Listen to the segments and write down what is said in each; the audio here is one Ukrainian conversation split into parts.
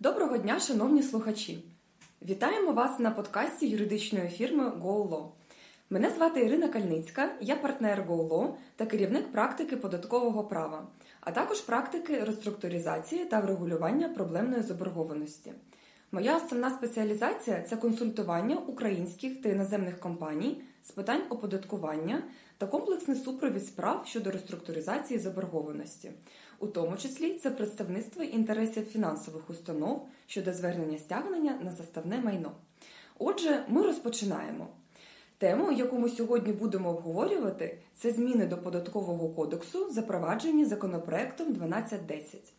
Доброго дня, шановні слухачі! Вітаємо вас на подкасті юридичної фірми GoLaw. Мене звати Ірина Кальницька, я партнер GoLaw та керівник практики податкового права, а також практики реструктуризації та врегулювання проблемної заборгованості. Моя основна спеціалізація це консультування українських та іноземних компаній з питань оподаткування та комплексний супровід справ щодо реструктуризації заборгованості. У тому числі це представництво інтересів фінансових установ щодо звернення стягнення на заставне майно. Отже, ми розпочинаємо. Тему, яку ми сьогодні будемо обговорювати, це зміни до податкового кодексу, запроваджені законопроектом 1210.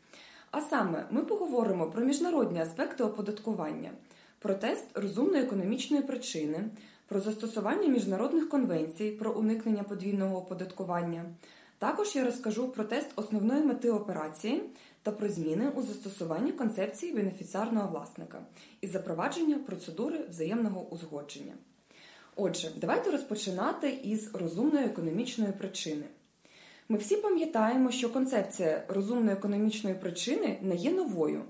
А саме, ми поговоримо про міжнародні аспекти оподаткування, про тест розумної економічної причини, про застосування міжнародних конвенцій про уникнення подвійного оподаткування. Також я розкажу про тест основної мети операції та про зміни у застосуванні концепції бенефіціарного власника і запровадження процедури взаємного узгодження. Отже, давайте розпочинати із розумної економічної причини. Ми всі пам'ятаємо, що концепція розумної економічної причини не є новою,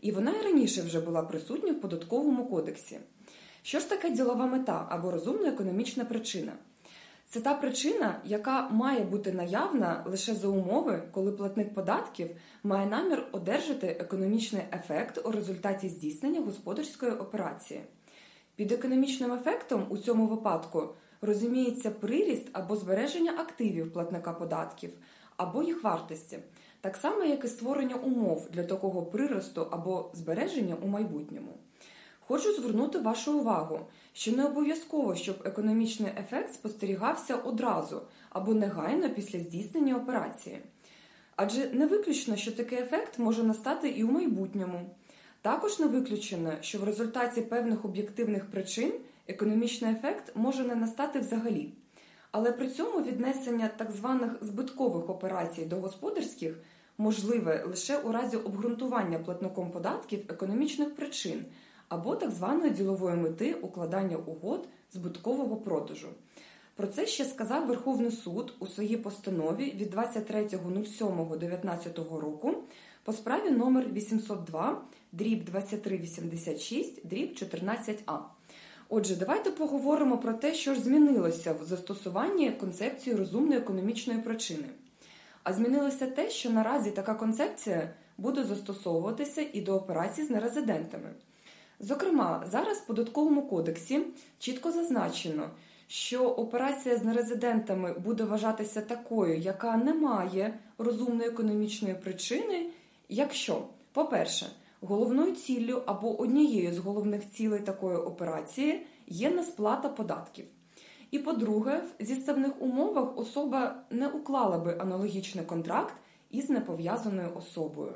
і вона і раніше вже була присутня в податковому кодексі. Що ж таке ділова мета або розумна економічна причина? Це та причина, яка має бути наявна лише за умови, коли платник податків має намір одержати економічний ефект у результаті здійснення господарської операції. Під економічним ефектом у цьому випадку розуміється приріст або збереження активів платника податків, або їх вартості, так само, як і створення умов для такого приросту або збереження у майбутньому. Хочу звернути вашу увагу, що не обов'язково, щоб економічний ефект спостерігався одразу або негайно після здійснення операції. Адже не виключно, що такий ефект може настати і у майбутньому. Також не виключено, що в результаті певних об'єктивних причин економічний ефект може не настати взагалі. Але при цьому віднесення так званих збиткових операцій до господарських можливе лише у разі обґрунтування платником податків економічних причин або так званої ділової мети укладання угод збиткового продажу. Про це ще сказав Верховний суд у своїй постанові від 23.07.19 року по справі номер 802 дріб 2386 дріб 14а. Отже, давайте поговоримо про те, що ж змінилося в застосуванні концепції розумної економічної причини. А змінилося те, що наразі така концепція буде застосовуватися і до операцій з нерезидентами. Зокрема, зараз в податковому кодексі чітко зазначено, що операція з нерезидентами буде вважатися такою, яка не має розумної економічної причини, якщо, по-перше, головною ціллю або однією з головних цілей такої операції є несплата податків. І по-друге, в зіставних умовах особа не уклала би аналогічний контракт із непов'язаною особою.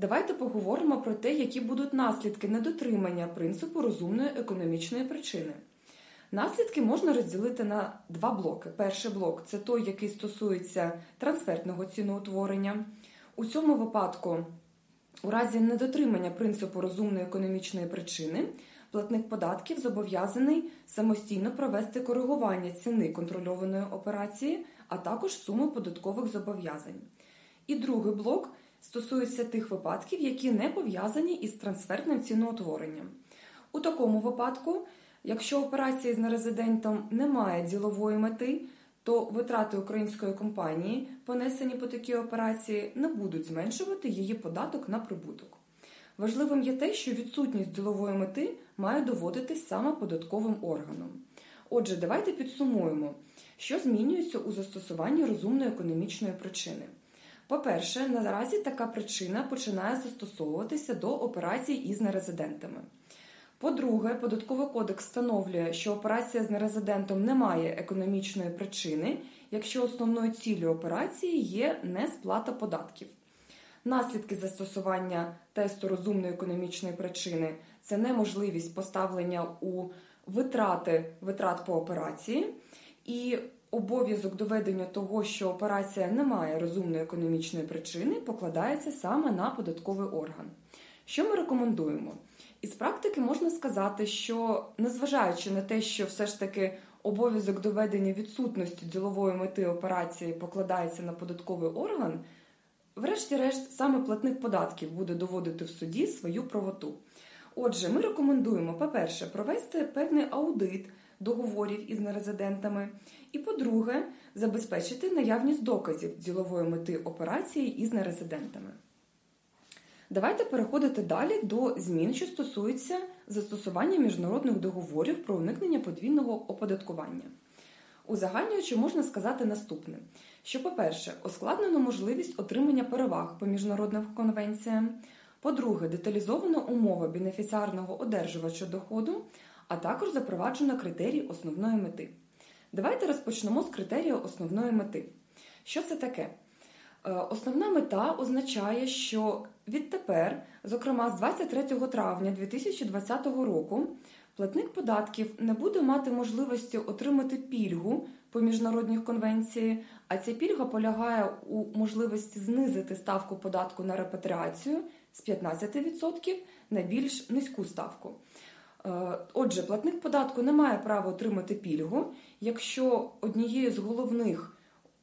Давайте поговоримо про те, які будуть наслідки недотримання принципу розумної економічної причини. Наслідки можна розділити на два блоки. Перший блок це той, який стосується трансфертного ціноутворення. У цьому випадку, у разі недотримання принципу розумної економічної причини, платник податків зобов'язаний самостійно провести коригування ціни контрольованої операції, а також суми податкових зобов'язань. І другий блок стосується тих випадків, які не пов'язані із трансфертним ціноутворенням. У такому випадку, якщо операція з нерезидентом не має ділової мети, то витрати української компанії, понесені по такій операції, не будуть зменшувати її податок на прибуток. Важливим є те, що відсутність ділової мети має доводитись саме податковим органом. Отже, давайте підсумуємо, що змінюється у застосуванні розумної економічної причини. По-перше, наразі така причина починає застосовуватися до операцій із нерезидентами. По-друге, податковий кодекс встановлює, що операція з нерезидентом не має економічної причини, якщо основною ціллю операції є несплата податків. Наслідки застосування тесту розумної економічної причини це неможливість поставлення у витрати витрат по операції і обов'язок доведення того, що операція не має розумної економічної причини, покладається саме на податковий орган. Що ми рекомендуємо? Із практики можна сказати, що незважаючи на те, що все ж таки обов'язок доведення відсутності ділової мети операції покладається на податковий орган, врешті-решт, саме платник податків буде доводити в суді свою правоту. Отже, ми рекомендуємо, по-перше, провести певний аудит договорів із нерезидентами, і, по-друге, забезпечити наявність доказів ділової мети операції із нерезидентами. Давайте переходити далі до змін, що стосуються застосування міжнародних договорів про уникнення подвійного оподаткування. Узагальнюючи, можна сказати наступне: що, по-перше, ускладнено можливість отримання переваг по міжнародним конвенціям, по-друге, деталізована умова бенефіціарного одержувача доходу, а також запроваджено критерій основної мети. Давайте розпочнемо з критерію основної мети. Що це таке? Е, основна мета означає, що відтепер, зокрема з 23 травня 2020 року, платник податків не буде мати можливості отримати пільгу по міжнародній конвенції, а ця пільга полягає у можливості знизити ставку податку на репатріацію з 15% на більш низьку ставку. Е, отже, платник податку не має права отримати пільгу, якщо однією з головних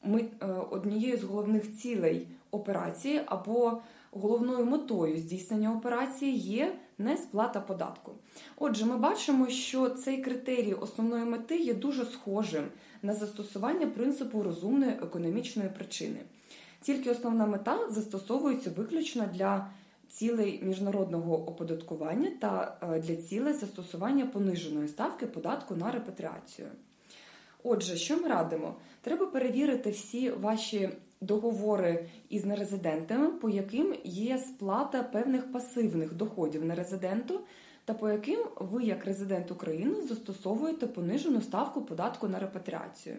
е, однією з головних цілей операції або головною метою здійснення операції є не сплата податку. Отже, ми бачимо, що цей критерій основної мети є дуже схожим на застосування принципу розумної економічної причини. Тільки основна мета застосовується виключно для цілей міжнародного оподаткування та е, для цілей застосування пониженої ставки податку на репатріацію. Отже, що ми радимо? Треба перевірити всі ваші договори із нерезидентами, по яким є сплата певних пасивних доходів нерезиденту, та по яким ви, як резидент України, застосовуєте понижену ставку податку на репатріацію.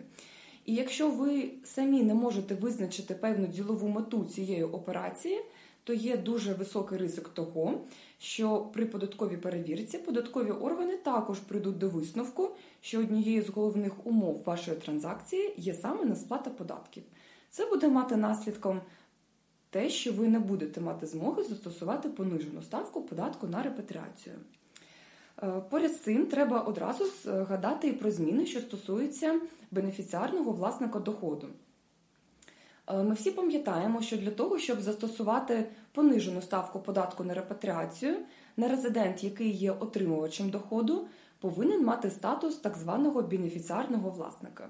І якщо ви самі не можете визначити певну ділову мету цієї операції, то є дуже високий ризик того, що при податковій перевірці податкові органи також прийдуть до висновку, що однією з головних умов вашої транзакції є саме несплата податків. Це буде мати наслідком те, що ви не будете мати змоги застосувати понижену ставку податку на репатріацію. Е, поряд з цим треба одразу згадати і про зміни, що стосуються бенефіціарного власника доходу. Е, ми всі пам'ятаємо, що для того, щоб застосувати понижену ставку податку на репатріацію, нерезидент, який є отримувачем доходу, повинен мати статус так званого бенефіціарного власника.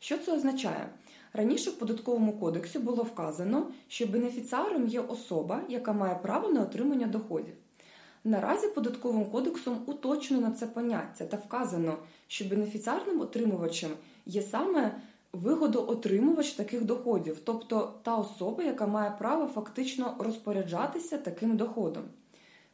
Що це означає? Раніше в податковому кодексі було вказано, що бенефіціаром є особа, яка має право на отримання доходів. Наразі податковим кодексом уточнено це поняття та вказано, що бенефіціарним отримувачем є саме вигодоотримувач таких доходів, тобто та особа, яка має право фактично розпоряджатися таким доходом.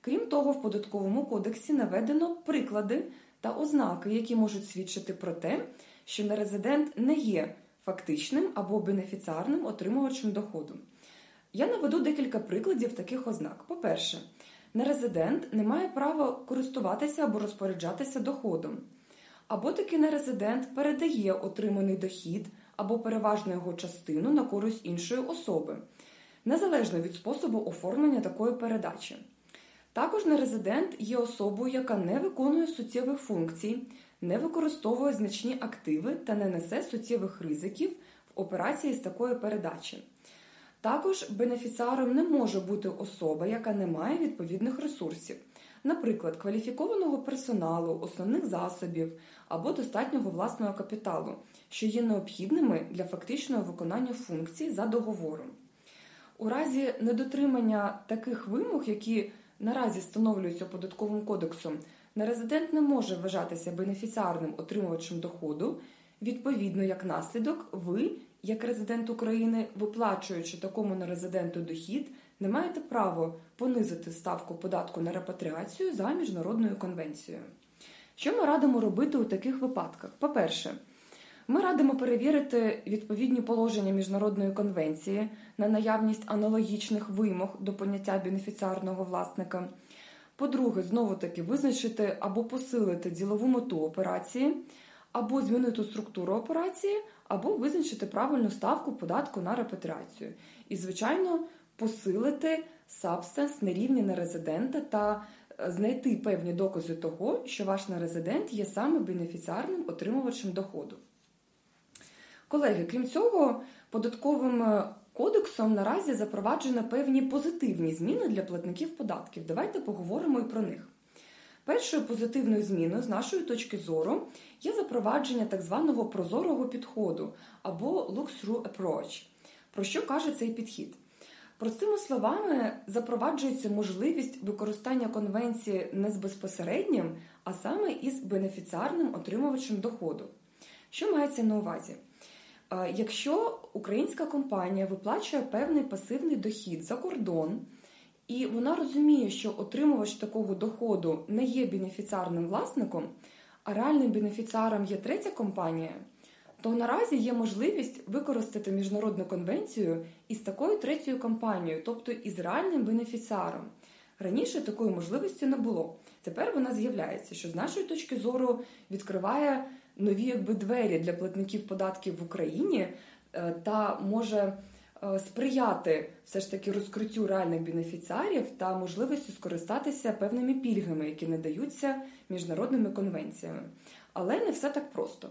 Крім того, в податковому кодексі наведено приклади та ознаки, які можуть свідчити про те, що нерезидент не є фактичним або бенефіціарним отримувачем доходу. Я наведу декілька прикладів таких ознак. По-перше, нерезидент не має права користуватися або розпоряджатися доходом або таки нерезидент передає отриманий дохід або переважну його частину на користь іншої особи, незалежно від способу оформлення такої передачі. Також нерезидент є особою, яка не виконує суттєвих функцій, не використовує значні активи та не несе суттєвих ризиків в операції з такої передачі. Також бенефіціаром не може бути особа, яка не має відповідних ресурсів наприклад, кваліфікованого персоналу, основних засобів або достатнього власного капіталу, що є необхідними для фактичного виконання функцій за договором. У разі недотримання таких вимог, які наразі встановлюються податковим кодексом, нерезидент не може вважатися бенефіціарним отримувачем доходу. Відповідно, як наслідок, ви, як резидент України, виплачуючи такому нерезиденту дохід, не маєте право понизити ставку податку на репатріацію за міжнародною конвенцією. Що ми радимо робити у таких випадках? По-перше, ми радимо перевірити відповідні положення міжнародної конвенції на наявність аналогічних вимог до поняття бенефіціарного власника. По-друге, знову таки визначити або посилити ділову мету операції, або змінити структуру операції, або визначити правильну ставку податку на репатріацію. І, звичайно, посилити сабстенс на рівні нерезидента та е, знайти певні докази того, що ваш нерезидент є саме бенефіціарним отримувачем доходу. Колеги, крім цього, податковим е, Кодексом наразі запроваджено певні позитивні зміни для платників податків. Давайте поговоримо і про них. Першою позитивною зміною, з нашої точки зору, є запровадження так званого прозорого підходу або look-through approach. Про що каже цей підхід? Простими словами, запроваджується можливість використання конвенції не з безпосереднім, а саме із бенефіціарним отримувачем доходу. Що мається на увазі? Якщо українська компанія виплачує певний пасивний дохід за кордон, і вона розуміє, що отримувач такого доходу не є бенефіціарним власником, а реальним бенефіціаром є третя компанія, то наразі є можливість використати міжнародну конвенцію із такою третьою компанією, тобто із реальним бенефіціаром. Раніше такої можливості не було. Тепер вона з'являється, що з нашої точки зору відкриває нові якби двері для платників податків в Україні е, та може сприяти все ж таки розкриттю реальних бенефіціарів та можливості скористатися певними пільгами, які надаються міжнародними конвенціями. Але не все так просто.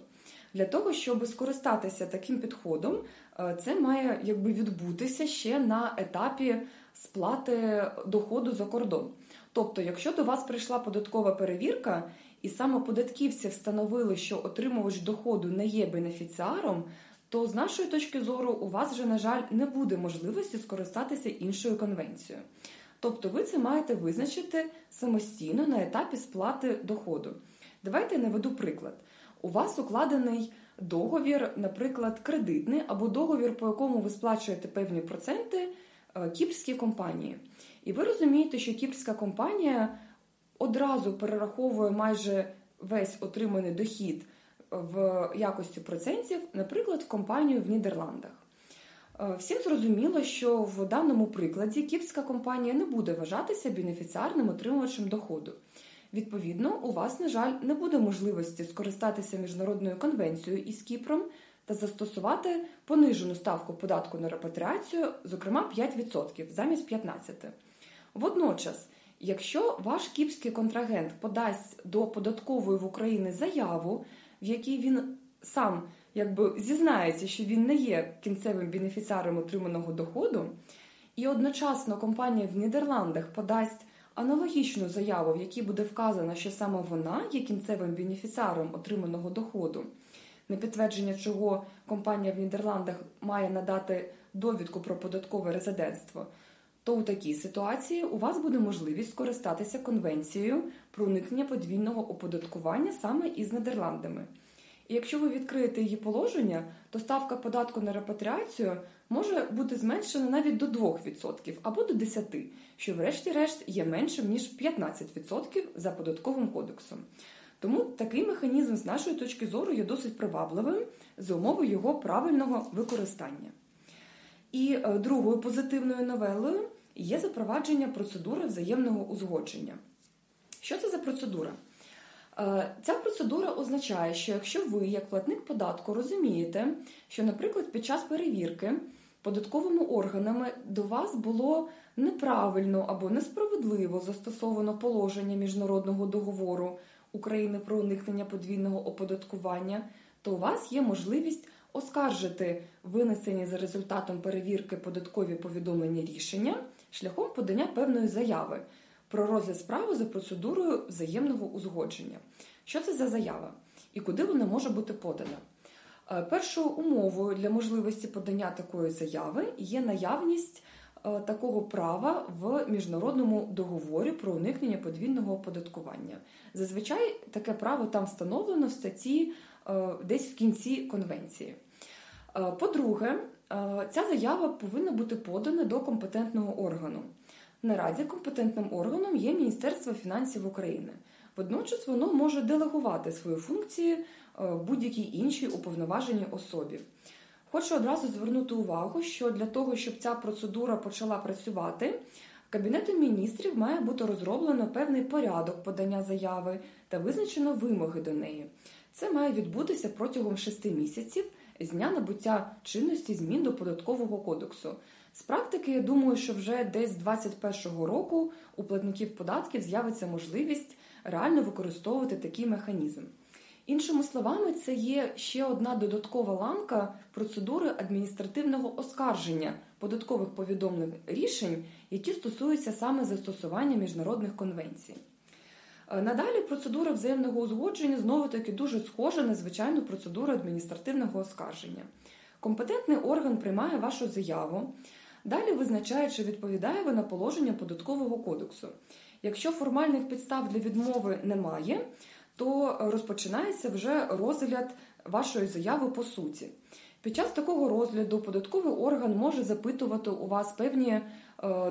Для того, щоб скористатися таким підходом, е, це має якби відбутися ще на етапі сплати доходу за кордон. Тобто, якщо до вас прийшла податкова перевірка, і саме податківці встановили, що отримувач доходу не є бенефіціаром, то з нашої точки зору у вас вже, на жаль, не буде можливості скористатися іншою конвенцією. Тобто ви це маєте визначити самостійно на етапі сплати доходу. Давайте наведу приклад. У вас укладений договір, наприклад, кредитний або договір, по якому ви сплачуєте певні проценти е, кіпрській компанії. І ви розумієте, що кіпрська компанія одразу перераховує майже весь отриманий дохід в якості процентів, наприклад, в компанію в Нідерландах. Е, всім зрозуміло, що в даному прикладі кіпрська компанія не буде вважатися бенефіціарним отримувачем доходу. Відповідно, у вас, на жаль, не буде можливості скористатися міжнародною конвенцією із Кіпром та застосувати понижену ставку податку на репатріацію, зокрема 5% замість 15%. Водночас, якщо ваш кіпський контрагент подасть до податкової в Україні заяву, в якій він сам якби зізнається, що він не є кінцевим бенефіціаром отриманого доходу, і одночасно компанія в Нідерландах подасть аналогічну заяву, в якій буде вказано, що саме вона є кінцевим бенефіціаром отриманого доходу, на підтвердження чого компанія в Нідерландах має надати довідку про податкове резидентство, то у такій ситуації у вас буде можливість скористатися конвенцією про уникнення подвійного оподаткування саме із Нідерландами. І якщо ви відкриєте її положення, то ставка податку на репатріацію може бути зменшена навіть до 2% або до 10%, що, врешті-решт, є меншим ніж 15% за податковим кодексом. Тому такий механізм з нашої точки зору є досить привабливим за умови його правильного використання. І е, другою позитивною новелою є запровадження процедури взаємного узгодження. Що це за процедура? Е, ця процедура означає, що якщо ви, як платник податку, розумієте, що, наприклад, під час перевірки податковими органами до вас було неправильно або несправедливо застосовано положення міжнародного договору України про уникнення подвійного оподаткування, то у вас є можливість оскаржити винесені за результатом перевірки податкові повідомлення рішення шляхом подання певної заяви про розгляд справи за процедурою взаємного узгодження. Що це за заява і куди вона може бути подана? Е, першою умовою для можливості подання такої заяви є наявність е, такого права в міжнародному договорі про уникнення подвійного оподаткування. Зазвичай таке право там встановлено в статті е, десь в кінці конвенції. По-друге, ця заява повинна бути подана до компетентного органу. Наразі компетентним органом є Міністерство фінансів України. Водночас воно може делегувати свої функції е, будь-якій іншій уповноваженій особі. Хочу одразу звернути увагу, що для того, щоб ця процедура почала працювати, Кабінетом міністрів має бути розроблено певний порядок подання заяви та визначено вимоги до неї. Це має відбутися протягом шести місяців з дня набуття чинності змін до податкового кодексу. З практики, я думаю, що вже десь з 2021 року у платників податків з'явиться можливість реально використовувати такий механізм. Іншими словами, це є ще одна додаткова ланка процедури адміністративного оскарження податкових повідомлень рішень, які стосуються саме застосування міжнародних конвенцій. Е, надалі процедура взаємного узгодження знову таки дуже схожа на звичайну процедуру адміністративного оскарження. Компетентний орган приймає вашу заяву, далі визначає, чи відповідає вона положення податкового кодексу. Якщо формальних підстав для відмови немає, то розпочинається вже розгляд вашої заяви по суті. Під час такого розгляду податковий орган може запитувати у вас певні е,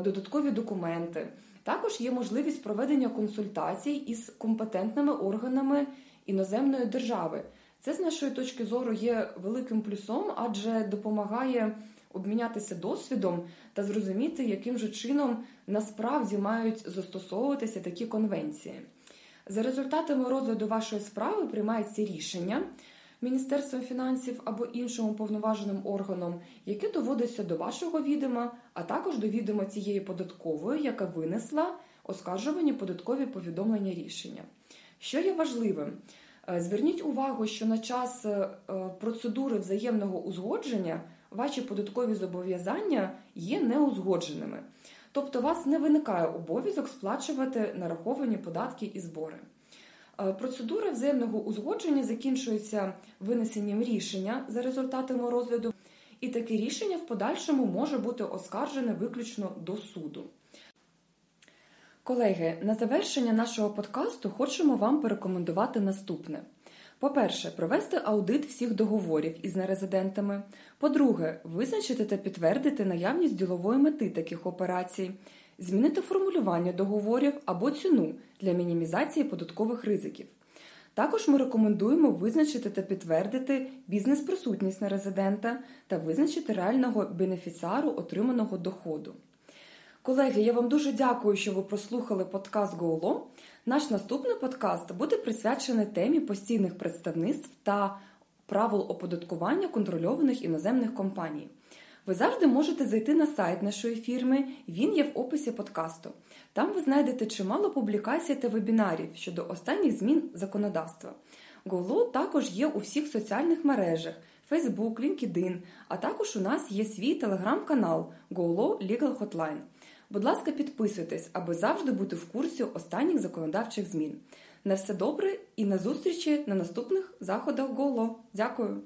додаткові документи. Також є можливість проведення консультацій із компетентними органами іноземної держави. Це з нашої точки зору є великим плюсом, адже допомагає обмінятися досвідом та зрозуміти, яким же чином насправді мають застосовуватися такі конвенції. За результатами розгляду вашої справи приймається рішення Міністерством фінансів або іншим уповноваженим органом, яке доводиться до вашого відома, а також до відома цієї податкової, яка винесла оскаржувані податкові повідомлення рішення. Що є важливим? Е, зверніть увагу, що на час е, процедури взаємного узгодження ваші податкові зобов'язання є неузгодженими. Тобто, у вас не виникає обов'язок сплачувати нараховані податки і збори. Е, процедура взаємного узгодження закінчується винесенням рішення за результатами розгляду, і таке рішення в подальшому може бути оскаржене виключно до суду. Колеги, на завершення нашого подкасту хочемо вам порекомендувати наступне. По-перше, провести аудит всіх договорів із нерезидентами. По-друге, визначити та підтвердити наявність ділової мети таких операцій, змінити формулювання договорів або ціну для мінімізації податкових ризиків. Також ми рекомендуємо визначити та підтвердити бізнес-присутність нерезидента та визначити реального бенефіціару отриманого доходу. Колеги, я вам дуже дякую, що ви прослухали подкаст GoLaw. Наш наступний подкаст буде присвячений темі постійних представництв та правил оподаткування контрольованих іноземних компаній. Ви завжди можете зайти на сайт нашої фірми, він є в описі подкасту. Там ви знайдете чимало публікацій та вебінарів щодо останніх змін законодавства. GoLaw також є у всіх соціальних мережах Facebook, LinkedIn, а також у нас є свій телеграм-канал GoLaw Legal Hotline. Будь ласка, підписуйтесь, аби завжди бути в курсі останніх законодавчих змін. На все добре і на зустрічі на наступних заходах ГОЛО. Дякую!